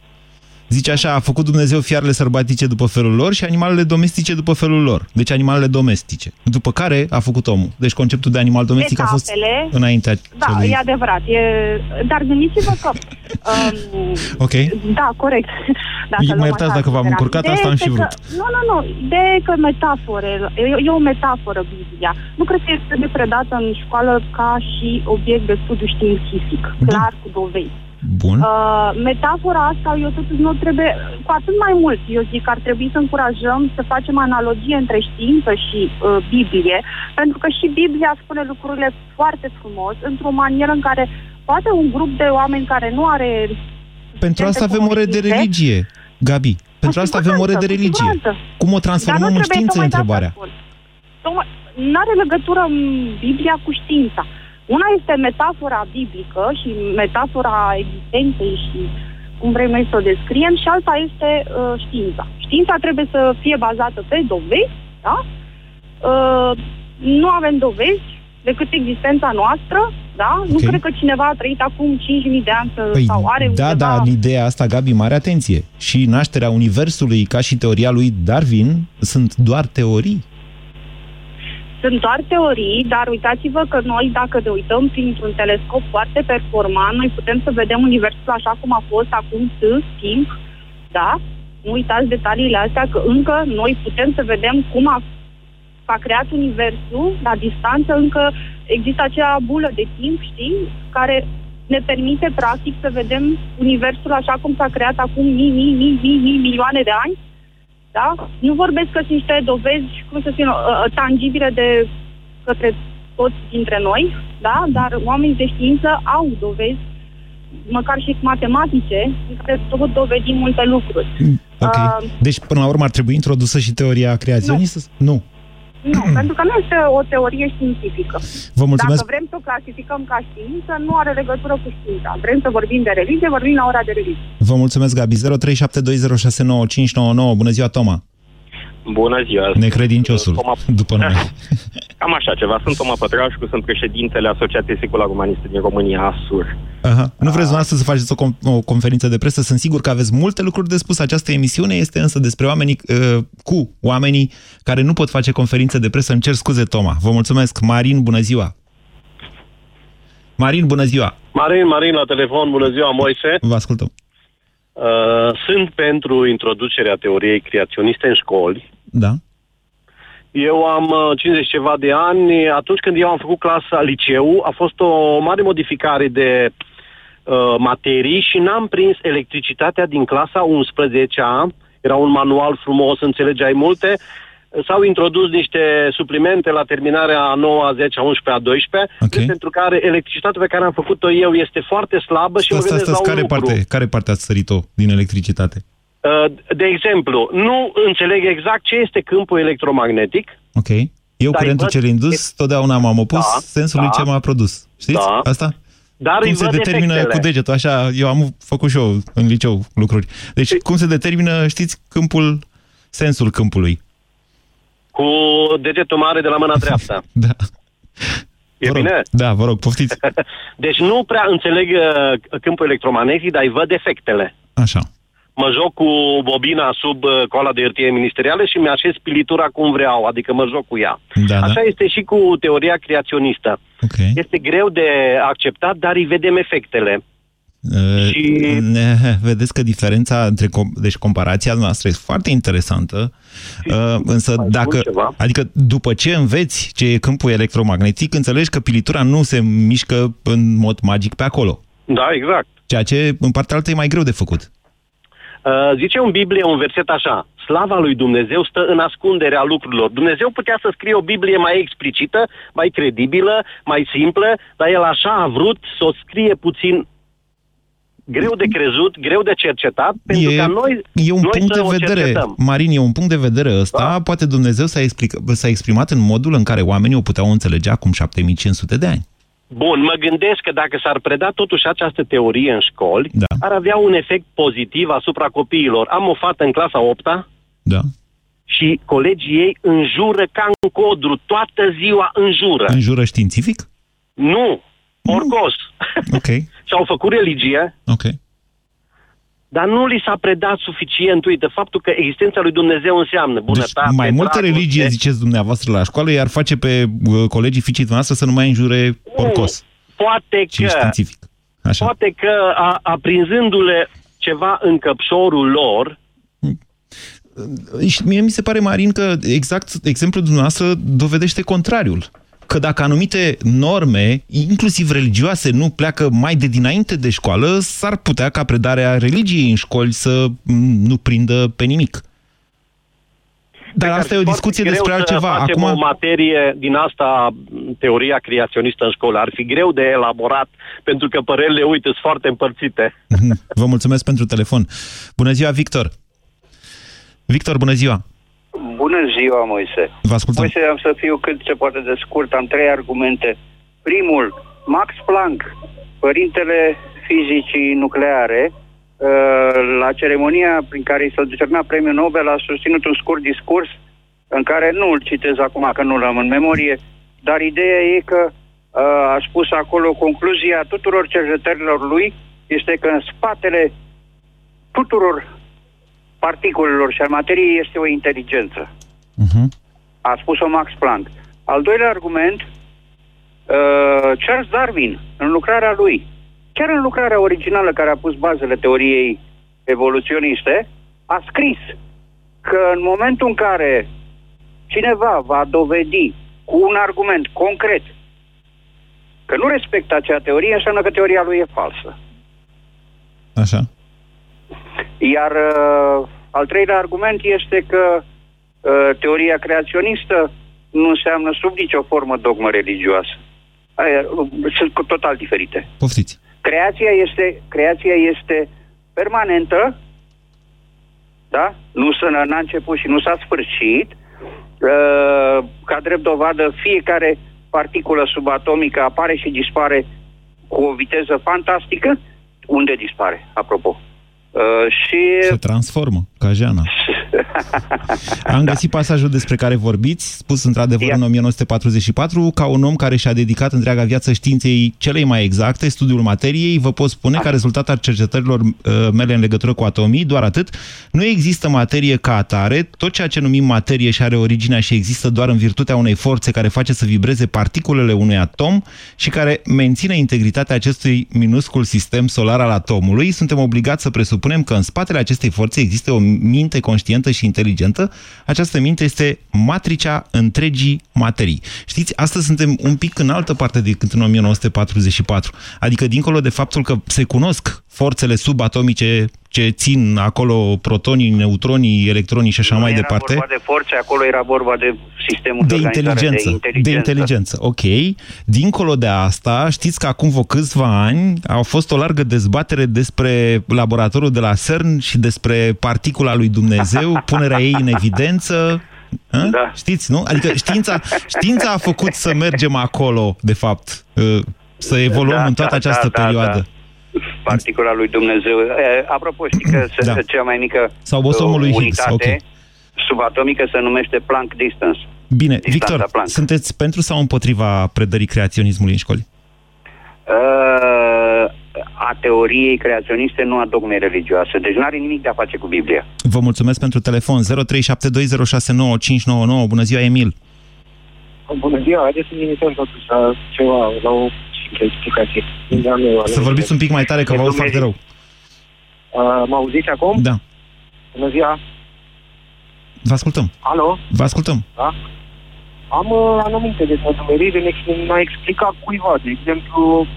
[SPEAKER 3] Zice așa, a făcut Dumnezeu fiarele sărbatice după felul lor și animalele domestice după felul lor. Deci animalele domestice. După care a făcut omul. Deci conceptul de animal domestic Etapele, a fost înaintea
[SPEAKER 18] Da, celui... e adevărat. E... Dar gândiți-vă că... Um, [LAUGHS]
[SPEAKER 3] ok.
[SPEAKER 18] Da, corect.
[SPEAKER 3] Dacă mă iertați dacă v-am încurcat, de asta am și vrut. Că,
[SPEAKER 18] nu, nu, nu. De că metafore, e, e o metaforă Biblia. Nu cred că este de predată în școală ca și obiect de studiu științific, clar, cu dovezi.
[SPEAKER 3] Bun.
[SPEAKER 18] Uh, metafora asta, eu totuși nu trebuie, cu atât mai mult, eu zic că ar trebui să încurajăm să facem analogie între știință și uh, Biblie, pentru că și Biblia spune lucrurile foarte frumos, într-o manieră în care poate un grup de oameni care nu are...
[SPEAKER 3] Pentru asta avem ore de religie, Gabi. Pentru asta avem ore de religie. Cum o transformăm în știință, întrebarea?
[SPEAKER 18] Nu are legătură Biblia cu știința. Una este metafora biblică și metafora existenței și cum vrem noi să o descriem și alta este uh, știința. Știința trebuie să fie bazată pe dovezi, da? Uh, nu avem dovezi decât existența noastră, da? Okay. Nu cred că cineva a trăit acum 5.000 de ani păi, sau are
[SPEAKER 3] Da,
[SPEAKER 18] undeva...
[SPEAKER 3] da, în ideea asta, Gabi, mare atenție. Și nașterea Universului, ca și teoria lui Darwin, sunt doar teorii.
[SPEAKER 18] Sunt doar teorii, dar uitați-vă că noi, dacă ne uităm printr-un telescop foarte performant, noi putem să vedem Universul așa cum a fost acum timp, da? Nu uitați detaliile astea, că încă noi putem să vedem cum a, a creat Universul la distanță, încă există acea bulă de timp, știi, care ne permite, practic, să vedem Universul așa cum s-a creat acum mii, mii, mii, mii, mii milioane de ani da? Nu vorbesc că sunt niște dovezi, cum să spun, uh, uh, tangibile de către toți dintre noi, da? Dar oamenii de știință au dovezi măcar și matematice, în care tot dovedim multe lucruri.
[SPEAKER 3] Ok. Uh, deci, până la urmă, ar trebui introdusă și teoria creaționistă? Nu. nu.
[SPEAKER 18] Nu, [CLEARS THROAT] pentru că nu este o teorie științifică.
[SPEAKER 3] Vă mulțumesc.
[SPEAKER 18] Dacă vrem să o clasificăm ca știință, nu are legătură cu știința. Vrem să vorbim de religie, vorbim la ora de religie.
[SPEAKER 3] Vă mulțumesc, Gabi. 0372069599. Bună ziua, Toma.
[SPEAKER 19] Bună ziua!
[SPEAKER 3] Necredinciosul, Toma... după nume. [LAUGHS]
[SPEAKER 19] Cam așa ceva. Sunt Toma Pătrașcu, sunt președintele Asociației Secular Umaniste din România, ASUR.
[SPEAKER 3] Aha. Nu vreți dumneavoastră să faceți o, com- o conferință de presă? Sunt sigur că aveți multe lucruri de spus. Această emisiune este însă despre oamenii uh, cu oamenii care nu pot face conferințe de presă. Îmi cer scuze, Toma. Vă mulțumesc. Marin, bună ziua! Marin, bună ziua!
[SPEAKER 20] Marin, Marin, la telefon, bună ziua, Moise.
[SPEAKER 3] Vă ascultăm.
[SPEAKER 20] Uh, sunt pentru introducerea teoriei creaționiste în școli.
[SPEAKER 3] Da.
[SPEAKER 20] Eu am 50 uh, ceva de ani. Atunci când eu am făcut clasa liceu, a fost o mare modificare de uh, materii și n-am prins electricitatea din clasa 11-a. Era un manual frumos, înțelegeai multe. S-au introdus niște suplimente la terminarea a 9, a 10, a 11, a 12, okay. pentru care electricitatea pe care am făcut-o eu este foarte slabă și
[SPEAKER 3] asta,
[SPEAKER 20] mă gândesc
[SPEAKER 3] asta, la un care lucru. Parte, care parte ați sărit-o din electricitate?
[SPEAKER 20] Uh, de exemplu, nu înțeleg exact ce este câmpul electromagnetic.
[SPEAKER 3] Ok. Eu Dar curentul cel indus, totdeauna m-am opus da, sensului da, ce m-a produs. Știți da. asta?
[SPEAKER 20] Dar
[SPEAKER 3] cum se determină
[SPEAKER 20] efectele.
[SPEAKER 3] cu degetul, așa, eu am făcut și eu în liceu lucruri. Deci, cum se determină, știți, câmpul, sensul câmpului?
[SPEAKER 20] Cu degetul mare de la mâna dreaptă. [LAUGHS]
[SPEAKER 3] da.
[SPEAKER 20] E
[SPEAKER 3] vă rog.
[SPEAKER 20] bine?
[SPEAKER 3] Da, vă rog, poftiți. [LAUGHS]
[SPEAKER 20] deci nu prea înțeleg uh, câmpul electromagnetic, dar îi văd efectele.
[SPEAKER 3] Așa
[SPEAKER 20] mă joc cu bobina sub uh, coala de hârtie ministerială și mi-așez pilitura cum vreau, adică mă joc cu ea.
[SPEAKER 3] Da,
[SPEAKER 20] Așa
[SPEAKER 3] da.
[SPEAKER 20] este și cu teoria creaționistă.
[SPEAKER 3] Okay.
[SPEAKER 20] Este greu de acceptat, dar îi vedem efectele.
[SPEAKER 3] Și... Vedeți că diferența între... Deci comparația noastră este foarte interesantă, însă dacă... Adică după ce înveți ce e câmpul electromagnetic, înțelegi că pilitura nu se mișcă în mod magic pe acolo.
[SPEAKER 20] Da, exact.
[SPEAKER 3] Ceea ce în partea altă e mai greu de făcut.
[SPEAKER 20] Uh, zice în Biblie un verset așa, slava lui Dumnezeu stă în ascunderea lucrurilor. Dumnezeu putea să scrie o Biblie mai explicită, mai credibilă, mai simplă, dar el așa a vrut să o scrie puțin greu de crezut, greu de cercetat, pentru
[SPEAKER 3] e,
[SPEAKER 20] ca noi,
[SPEAKER 3] e un
[SPEAKER 20] noi
[SPEAKER 3] punct
[SPEAKER 20] să
[SPEAKER 3] de vedere,
[SPEAKER 20] cercetăm.
[SPEAKER 3] Marin, e un punct de vedere ăsta. Da? Poate Dumnezeu s-a, explic, s-a exprimat în modul în care oamenii o puteau înțelege acum 7500 de ani.
[SPEAKER 20] Bun, mă gândesc că dacă s-ar preda totuși această teorie în școli,
[SPEAKER 3] da.
[SPEAKER 20] ar avea un efect pozitiv asupra copiilor. Am o fată în clasa 8
[SPEAKER 3] da.
[SPEAKER 20] și colegii ei înjură ca în codru, toată ziua înjură.
[SPEAKER 3] Înjură științific?
[SPEAKER 20] Nu, orcos.
[SPEAKER 3] Ok. [LAUGHS]
[SPEAKER 20] Și-au făcut religie,
[SPEAKER 3] Ok.
[SPEAKER 20] dar nu li s-a predat suficient, uite, faptul că existența lui Dumnezeu înseamnă bunătate,
[SPEAKER 3] Deci mai multă
[SPEAKER 20] dragoste.
[SPEAKER 3] religie, ziceți dumneavoastră la școală, iar face pe uh, colegii fiicii noastre să nu mai înjure porcos.
[SPEAKER 20] Poate
[SPEAKER 3] Și
[SPEAKER 20] că,
[SPEAKER 3] științific. Așa.
[SPEAKER 20] poate că a, aprinzându-le ceva în căpșorul lor,
[SPEAKER 3] Și mie mi se pare, Marin, că exact exemplul dumneavoastră dovedește contrariul. Că dacă anumite norme, inclusiv religioase, nu pleacă mai de dinainte de școală, s-ar putea ca predarea religiei în școli să m, nu prindă pe nimic. Dar asta e o discuție
[SPEAKER 20] greu
[SPEAKER 3] despre
[SPEAKER 20] să
[SPEAKER 3] altceva.
[SPEAKER 20] facem
[SPEAKER 3] Acum,
[SPEAKER 20] o materie din asta, teoria creaționistă în școală. Ar fi greu de elaborat, pentru că părerile, uite, sunt foarte împărțite. [LAUGHS]
[SPEAKER 3] vă mulțumesc pentru telefon. Bună ziua, Victor! Victor, bună ziua!
[SPEAKER 21] Bună ziua, Moise.
[SPEAKER 3] Vă ascultăm.
[SPEAKER 21] Moise, am să fiu cât se poate de scurt. Am trei argumente. Primul, Max Planck, părintele fizicii nucleare, uh, la ceremonia prin care i s-a decernat premiul Nobel, a susținut un scurt discurs în care nu îl citez acum, că nu l-am în memorie, dar ideea e că uh, a spus acolo concluzia tuturor cercetărilor lui este că în spatele tuturor particulelor și al materiei este o inteligență.
[SPEAKER 3] Uh-huh.
[SPEAKER 21] A spus-o Max Planck. Al doilea argument, uh, Charles Darwin, în lucrarea lui, chiar în lucrarea originală care a pus bazele teoriei evoluționiste, a scris că în momentul în care cineva va dovedi cu un argument concret că nu respectă acea teorie, înseamnă că teoria lui e falsă.
[SPEAKER 3] Așa.
[SPEAKER 21] Iar uh, al treilea argument este că uh, teoria creaționistă nu înseamnă sub nicio formă dogmă religioasă. Aia, uh, sunt cu total diferite.
[SPEAKER 3] Poftiți.
[SPEAKER 21] Creația este, creația este permanentă, da? Nu s-a n-a început și nu s-a sfârșit. Uh, ca drept dovadă, fiecare particulă subatomică apare și dispare cu o viteză fantastică. Unde dispare, apropo? Uh, și
[SPEAKER 3] Se transformă, ca Jana. [LAUGHS] Am găsit pasajul despre care vorbiți, spus într-adevăr în 1944, ca un om care și-a dedicat întreaga viață științei celei mai exacte, studiul materiei, vă pot spune, ca rezultat al cercetărilor uh, mele în legătură cu atomii, doar atât, nu există materie ca atare, tot ceea ce numim materie și are originea și există doar în virtutea unei forțe care face să vibreze particulele unui atom și care menține integritatea acestui minuscul sistem solar al atomului, suntem obligați să presupunem că în spatele acestei forțe există o minte conștientă și inteligentă. Această minte este matricea întregii materii. Știți, astăzi suntem un pic în altă parte decât în 1944. Adică, dincolo de faptul că se cunosc forțele subatomice ce țin acolo protonii, neutronii, electronii și așa
[SPEAKER 21] nu
[SPEAKER 3] mai
[SPEAKER 21] era
[SPEAKER 3] departe.
[SPEAKER 21] vorba de forțe, acolo era vorba de sistemul de,
[SPEAKER 3] De
[SPEAKER 21] organizare,
[SPEAKER 3] inteligență,
[SPEAKER 21] de inteligență.
[SPEAKER 3] de inteligență, ok. Dincolo de asta, știți că acum vreo câțiva ani a fost o largă dezbatere despre laboratorul de la CERN și despre particula lui Dumnezeu, [LAUGHS] punerea ei în evidență. Da. Știți, nu? Adică știința, știința a făcut să mergem acolo, de fapt, uh, să evoluăm
[SPEAKER 21] Da,
[SPEAKER 3] în toată
[SPEAKER 21] da,
[SPEAKER 3] această
[SPEAKER 21] da, da,
[SPEAKER 3] perioadă.
[SPEAKER 21] Particula lui Dumnezeu. E, apropo, știi că
[SPEAKER 3] Da.
[SPEAKER 21] da. cea mai mică
[SPEAKER 3] Sau bosonul lui
[SPEAKER 21] uh,
[SPEAKER 3] Higgs,
[SPEAKER 21] unitate
[SPEAKER 3] ok.
[SPEAKER 21] subatomică se numește Planck distance.
[SPEAKER 3] Bine,
[SPEAKER 21] Distanța
[SPEAKER 3] Victor,
[SPEAKER 21] Planck.
[SPEAKER 3] sunteți pentru sau împotriva predării creaționismului în școli?
[SPEAKER 21] Uh, a teoriei creaționiste, nu a dogmei religioase. Deci nu are nimic de a face cu Biblia.
[SPEAKER 3] Vă mulțumesc pentru telefon. 0372069599. Bună ziua, Emil.
[SPEAKER 22] Bună ziua, haideți să ne limităm totuși la ceva, la o
[SPEAKER 21] simplă explicație.
[SPEAKER 3] Să vorbiți un pic mai tare, că vă aud foarte rău.
[SPEAKER 21] Uh, mă auziți acum?
[SPEAKER 3] Da.
[SPEAKER 21] Bună ziua!
[SPEAKER 3] Vă ascultăm.
[SPEAKER 21] Alo?
[SPEAKER 3] Vă ascultăm.
[SPEAKER 21] Da? Am uh, anumite de nedumeriri în a explica cuiva, de exemplu,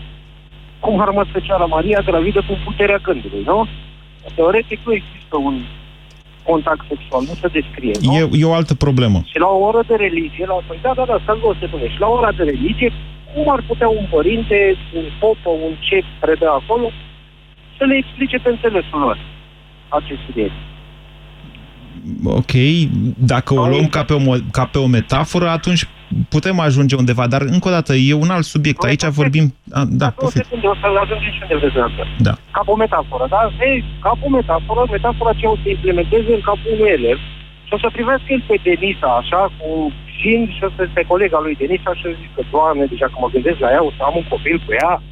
[SPEAKER 21] cum a rămas Fecioara Maria gravidă cu puterea gândului, nu? Teoretic nu există un contact sexual, nu se descrie, nu?
[SPEAKER 3] E, e o altă problemă.
[SPEAKER 21] Și la o oră de religie, la, păi da, da, da, să o se Și la o oră de religie, cum ar putea un părinte, un popă, un ce predă acolo, să le explice pe înțelesul lor acest subiect?
[SPEAKER 3] ok, dacă o luăm ca pe o, ca pe o metaforă, atunci putem ajunge undeva, dar încă o dată, e un alt subiect. Aici vorbim... A, da,
[SPEAKER 21] o secundă, o să ajungem și unde vreți
[SPEAKER 3] Da.
[SPEAKER 21] Ca pe o metaforă, da? Ei, ca pe o metaforă, metafora ce o să implementeze în capul unui elev și o să privească el pe Denisa, așa, cu șin și o să pe colega lui Denisa și o să zică, Doamne, deja că mă gândesc la ea, o să am un copil cu ea. [LAUGHS]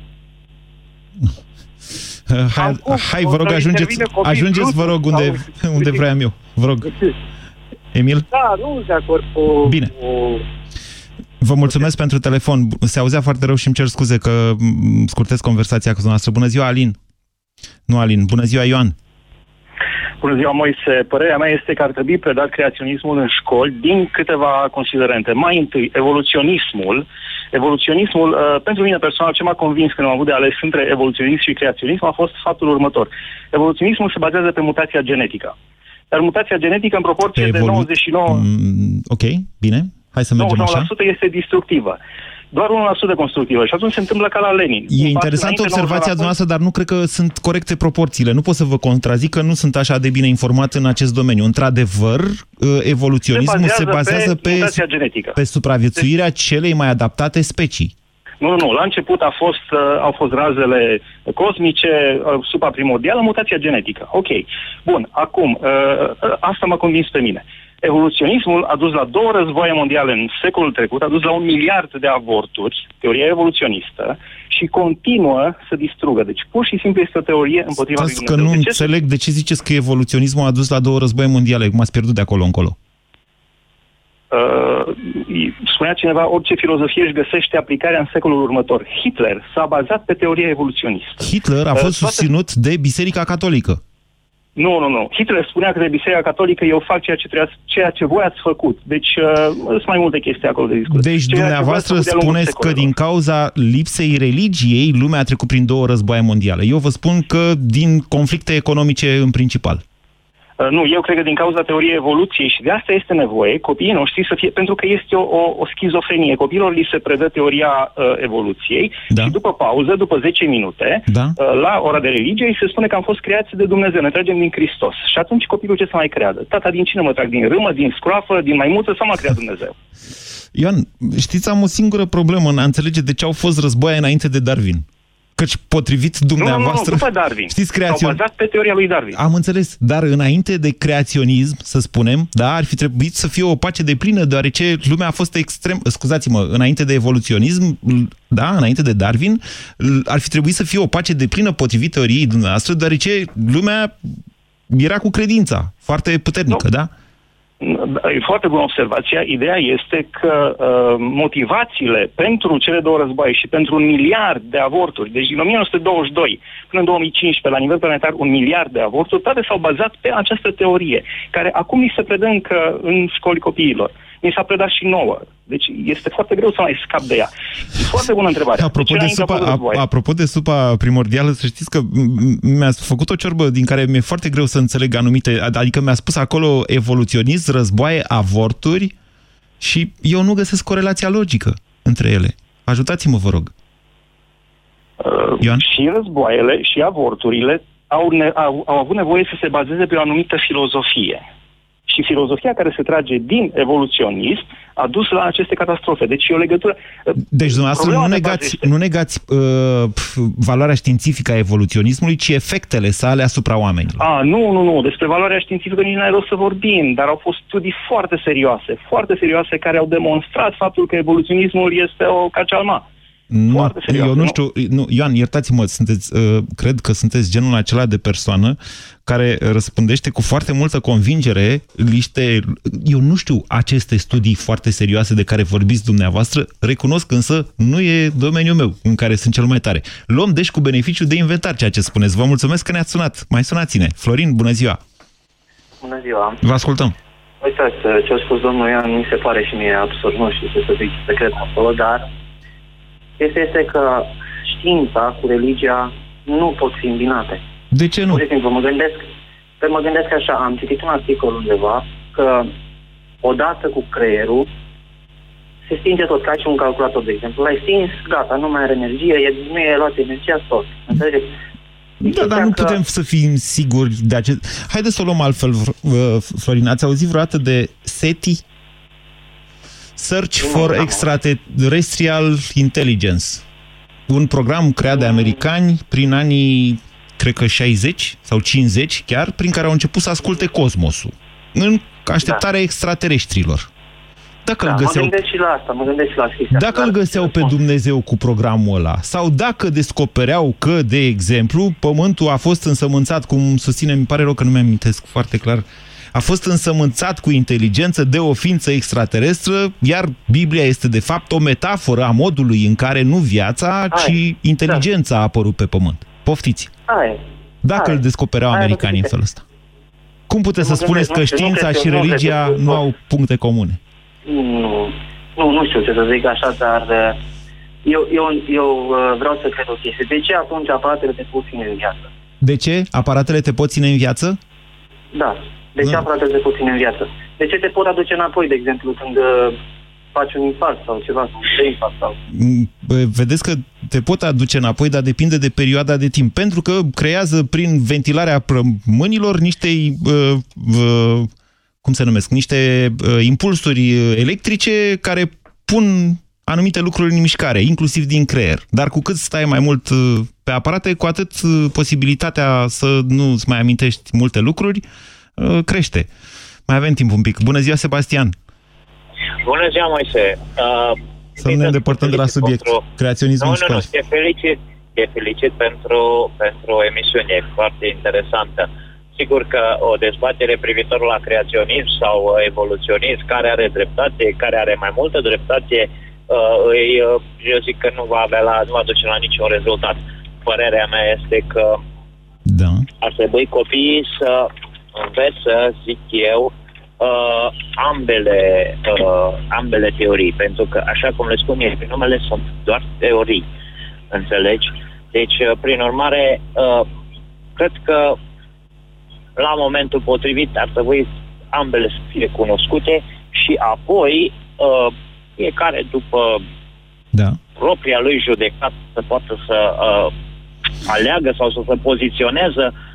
[SPEAKER 3] Hai, hai vă rog, ajungeți, ajungeți, vă rog, unde, unde vreau eu. Vă rog. Emil?
[SPEAKER 21] Da, nu sunt de acord cu...
[SPEAKER 3] Bine.
[SPEAKER 21] Cu...
[SPEAKER 3] Vă mulțumesc pentru telefon. Se auzea foarte rău și îmi cer scuze că scurtez conversația cu dumneavoastră. Bună ziua, Alin. Nu, Alin. Bună ziua, Ioan.
[SPEAKER 23] Bună ziua, Moise. Părerea mea este că ar trebui predat creaționismul în școli din câteva considerente. Mai întâi, evoluționismul. Evoluționismul, uh, pentru mine personal, ce m-a convins când am avut de ales între evoluționism și creaționism a fost faptul următor. Evoluționismul se bazează pe mutația genetică. Dar mutația genetică în proporție evolu- de 99... Mm,
[SPEAKER 3] ok, bine. Hai să mergem 99% așa.
[SPEAKER 23] este destructivă doar 1% constructivă și atunci se întâmblă ca la Lenin.
[SPEAKER 3] E interesantă observația noastră, dar nu cred că sunt corecte proporțiile. Nu pot să vă contrazic că nu sunt așa de bine informat în acest domeniu. Într-adevăr, uh, evoluționismul se bazează,
[SPEAKER 23] pe, pe, genetică.
[SPEAKER 3] pe supraviețuirea deci... celei mai adaptate specii.
[SPEAKER 23] Nu, nu, nu. La început a fost, uh, au fost razele cosmice, uh, supaprimordială, mutația genetică. Ok. Bun, acum, uh, uh, asta m-a convins pe mine. Evoluționismul a dus la două războaie mondiale în secolul trecut, a dus la un miliard de avorturi, teoria evoluționistă, și continuă să distrugă. Deci pur și simplu este o teorie împotriva
[SPEAKER 3] Stați că nu de înțeleg de ce ziceți că evoluționismul a dus la două războaie mondiale, cum ați pierdut de acolo încolo.
[SPEAKER 23] Uh, spunea cineva, orice filozofie își găsește aplicarea în secolul următor. Hitler s-a bazat pe teoria evoluționistă.
[SPEAKER 3] Hitler a uh, fost uh, susținut de Biserica Catolică.
[SPEAKER 23] Nu, nu, nu. Hitler spunea că de Biserica Catolică eu fac ceea ce, trebuia, ceea ce voi ați făcut. Deci uh, sunt mai multe chestii acolo de discuție.
[SPEAKER 3] Deci ceea dumneavoastră spuneți că din cauza lipsei religiei lumea a trecut prin două războaie mondiale. Eu vă spun că din conflicte economice în principal.
[SPEAKER 23] Uh, nu, eu cred că din cauza teoriei evoluției și de asta este nevoie copiii noștri să fie, pentru că este o, o, o schizofrenie. Copiilor li se predă teoria uh, evoluției da. și după pauză, după 10 minute, da. uh, la ora de religie, se spune că am fost creați de Dumnezeu, ne tragem din Hristos. Și atunci copilul ce să mai creadă? Tata, din cine mă trag? Din râmă, din scroafă, din maimuță sau m-a creat Dumnezeu?
[SPEAKER 3] Ioan, știți, am o singură problemă în a înțelege de ce au fost războaie înainte de Darwin. Căci potrivit dumneavoastră...
[SPEAKER 23] Nu, nu, nu, după Darwin.
[SPEAKER 3] Știți, creațion...
[SPEAKER 23] bazat pe teoria lui Darwin.
[SPEAKER 3] Am înțeles, dar înainte de creaționism, să spunem, da, ar fi trebuit să fie o pace de plină, deoarece lumea a fost extrem... Scuzați-mă, înainte de evoluționism, da, înainte de Darwin, ar fi trebuit să fie o pace de plină potrivit teoriei dumneavoastră, deoarece lumea era cu credința foarte puternică, nu. da?
[SPEAKER 23] E foarte bună observația. Ideea este că uh, motivațiile pentru cele două războaie și pentru un miliard de avorturi, deci din 1922 până în 2015, la nivel planetar, un miliard de avorturi, toate s-au bazat pe această teorie, care acum ni se predă încă în școli copiilor. Uh, mi s-a predat și nouă. Deci este foarte greu să mai scap de ea. E foarte bună întrebare.
[SPEAKER 3] Apropo de, supa, a, apropo de supa primordială, să știți că mi-a făcut o ciorbă din care mi-e foarte greu să înțeleg anumite... Adică mi-a spus acolo evoluționist, războaie, avorturi și eu nu găsesc corelația logică între ele. Ajutați-mă, vă rog.
[SPEAKER 23] Uh, Ioan? Și războaiele și avorturile au, ne- au, au avut nevoie să se bazeze pe o anumită filozofie. Și filozofia care se trage din evoluționism a dus la aceste catastrofe. Deci e o legătură...
[SPEAKER 3] Uh, deci dumneavoastră nu negați, nu negați uh, valoarea științifică a evoluționismului, ci efectele sale asupra oamenilor.
[SPEAKER 23] A, nu, nu, nu. Despre valoarea științifică nici n-ai rost să vorbim, dar au fost studii foarte serioase, foarte serioase, care au demonstrat faptul că evoluționismul este o cacealma.
[SPEAKER 3] Nu, Foarte serios, eu nu, nu știu, nu, Ioan, iertați-mă, sunteți, uh, cred că sunteți genul acela de persoană care răspundește cu foarte multă convingere niște, eu nu știu aceste studii foarte serioase de care vorbiți dumneavoastră, recunosc însă, nu e domeniul meu în care sunt cel mai tare. Luăm deci cu beneficiu de inventar ceea ce spuneți. Vă mulțumesc că ne-ați sunat. Mai sunați-ne. Florin, bună ziua!
[SPEAKER 24] Bună ziua!
[SPEAKER 3] Vă ascultăm!
[SPEAKER 24] Uitați, ce a spus domnul Ioan mi se pare și mie absurd, nu știu ce să zic secret acolo, dar este, este că știința cu religia nu pot fi îmbinate.
[SPEAKER 3] De ce nu?
[SPEAKER 24] Pur și simplu, mă gândesc, pe mă gândesc așa, am citit un articol undeva că odată cu creierul se stinge tot, ca și un calculator, de exemplu. L-ai stins, gata, nu mai are energie, e, nu e luat energia, tot. Înțelegeți?
[SPEAKER 3] Da, dar nu putem să fim siguri de acest... Haideți să o luăm altfel, Florin. Ați auzit vreodată de SETI? Search for Extraterrestrial Intelligence. Un program creat de americani prin anii, cred că 60 sau 50 chiar, prin care au început să asculte cosmosul. În așteptarea da. extraterestrilor.
[SPEAKER 24] Dacă da, îl găseau... mă gândesc și la asta, mă gândesc și la chestia
[SPEAKER 3] Dacă îl găseau pe Dumnezeu cu programul ăla, sau dacă descopereau că, de exemplu, Pământul a fost însămânțat, cum susține, mi pare rău că nu mi amintesc foarte clar, a fost însămânțat cu inteligență de o ființă extraterestră, iar Biblia este de fapt o metaforă a modului în care nu viața, Hai, ci inteligența da. a apărut pe Pământ. Poftiți!
[SPEAKER 24] Hai.
[SPEAKER 3] Dacă Hai. îl descopereau Hai, americanii în felul ăsta. Cum puteți să spuneți că știința și religia nu au puncte comune?
[SPEAKER 24] Nu, nu, nu știu ce să zic așa, dar uh, eu, eu, eu uh, vreau să cred o chestie. De ce atunci aparatele te pot ține în viață?
[SPEAKER 3] De ce? Aparatele te pot ține în viață?
[SPEAKER 24] Da. De ce aparatele te pot ține în viață? De ce te pot aduce înapoi, de exemplu, când uh, faci un infarct sau ceva, un infarct sau... Mm,
[SPEAKER 3] vedeți că te pot aduce înapoi, dar depinde de perioada de timp. Pentru că creează prin ventilarea mâinilor niște uh, uh, cum se numesc, niște uh, impulsuri electrice care pun anumite lucruri în mișcare, inclusiv din creier. Dar cu cât stai mai mult uh, pe aparate, cu atât uh, posibilitatea să nu-ți mai amintești multe lucruri uh, crește. Mai avem timp un pic. Bună ziua, Sebastian!
[SPEAKER 22] Bună ziua, Moise! Uh,
[SPEAKER 3] să nu ne îndepărtăm de la subiect. Pentru... Creaționismul
[SPEAKER 22] nu, nu, nu, te felicit, te felicit pentru, pentru o emisiune foarte interesantă. Uh, Sigur că o dezbatere privitor la creaționism sau evoluționism, care are dreptate, care are mai multă dreptate, uh, îi, uh, eu zic că nu va avea la, nu va duce la niciun rezultat. Părerea mea este că
[SPEAKER 3] da.
[SPEAKER 22] ar trebui copiii să învețe, zic eu, uh, ambele, uh, ambele teorii, pentru că, așa cum le spun eu, numele sunt doar teorii, înțelegi? Deci, uh, prin urmare, uh, cred că la momentul potrivit ar trebui ambele să fie cunoscute și apoi uh, fiecare după
[SPEAKER 3] da.
[SPEAKER 22] propria lui judecată să poată să uh, aleagă sau să se poziționeze Uh,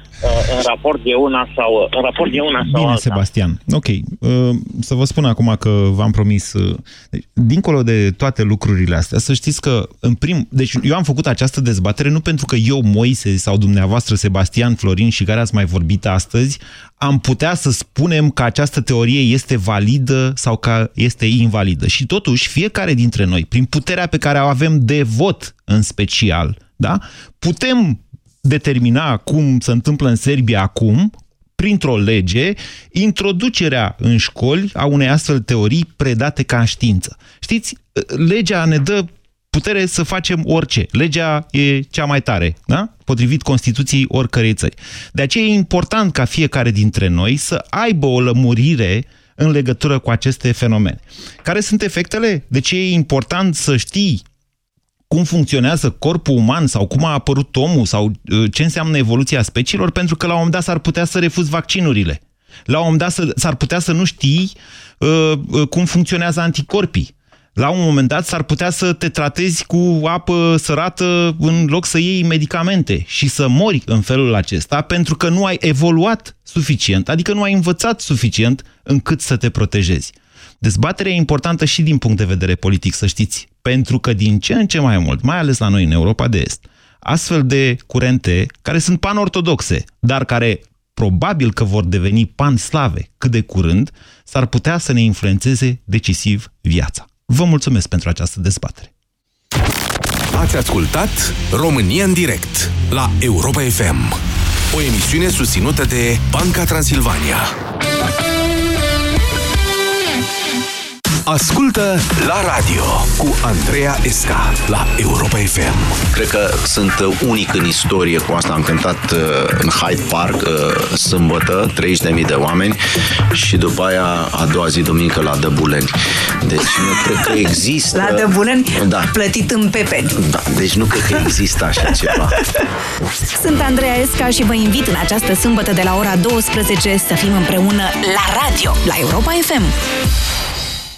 [SPEAKER 22] în raport de una sau, în raport de una sau
[SPEAKER 3] Bine,
[SPEAKER 22] alta.
[SPEAKER 3] Sebastian. Ok. Uh, să vă spun acum că v-am promis... Uh, deci, dincolo de toate lucrurile astea, să știți că în prim... Deci eu am făcut această dezbatere nu pentru că eu, Moise, sau dumneavoastră, Sebastian, Florin și care ați mai vorbit astăzi, am putea să spunem că această teorie este validă sau că este invalidă. Și totuși, fiecare dintre noi, prin puterea pe care o avem de vot în special, da? putem determina cum se întâmplă în Serbia acum, printr-o lege, introducerea în școli a unei astfel teorii predate ca știință. Știți, legea ne dă putere să facem orice. Legea e cea mai tare, da? potrivit Constituției oricărei țări. De aceea e important ca fiecare dintre noi să aibă o lămurire în legătură cu aceste fenomene. Care sunt efectele? De ce e important să știi cum funcționează corpul uman sau cum a apărut omul sau uh, ce înseamnă evoluția speciilor, pentru că la un moment dat s-ar putea să refuzi vaccinurile. La un moment dat s-ar putea să nu știi uh, uh, cum funcționează anticorpii. La un moment dat s-ar putea să te tratezi cu apă sărată în loc să iei medicamente și să mori în felul acesta pentru că nu ai evoluat suficient, adică nu ai învățat suficient încât să te protejezi. Dezbaterea e importantă și din punct de vedere politic, să știți, pentru că din ce în ce mai mult, mai ales la noi în Europa de Est, astfel de curente care sunt panortodoxe, dar care probabil că vor deveni panslave cât de curând, s-ar putea să ne influențeze decisiv viața. Vă mulțumesc pentru această dezbatere.
[SPEAKER 4] Ați ascultat România în direct la Europa FM, o emisiune susținută de Banca Transilvania. Ascultă la radio cu Andreea Esca la Europa FM.
[SPEAKER 25] Cred că sunt unic în istorie cu asta. Am cântat uh, în Hyde Park uh, sâmbătă, 30.000 de oameni și după aia a doua zi duminică la Dăbuleni. Deci nu cred că există...
[SPEAKER 9] La Dăbuleni?
[SPEAKER 25] Da.
[SPEAKER 9] Plătit în pepeni.
[SPEAKER 25] Da, deci nu cred că există așa ceva.
[SPEAKER 9] Sunt Andreea Esca și vă invit în această sâmbătă de la ora 12 să fim împreună la radio, la Europa FM.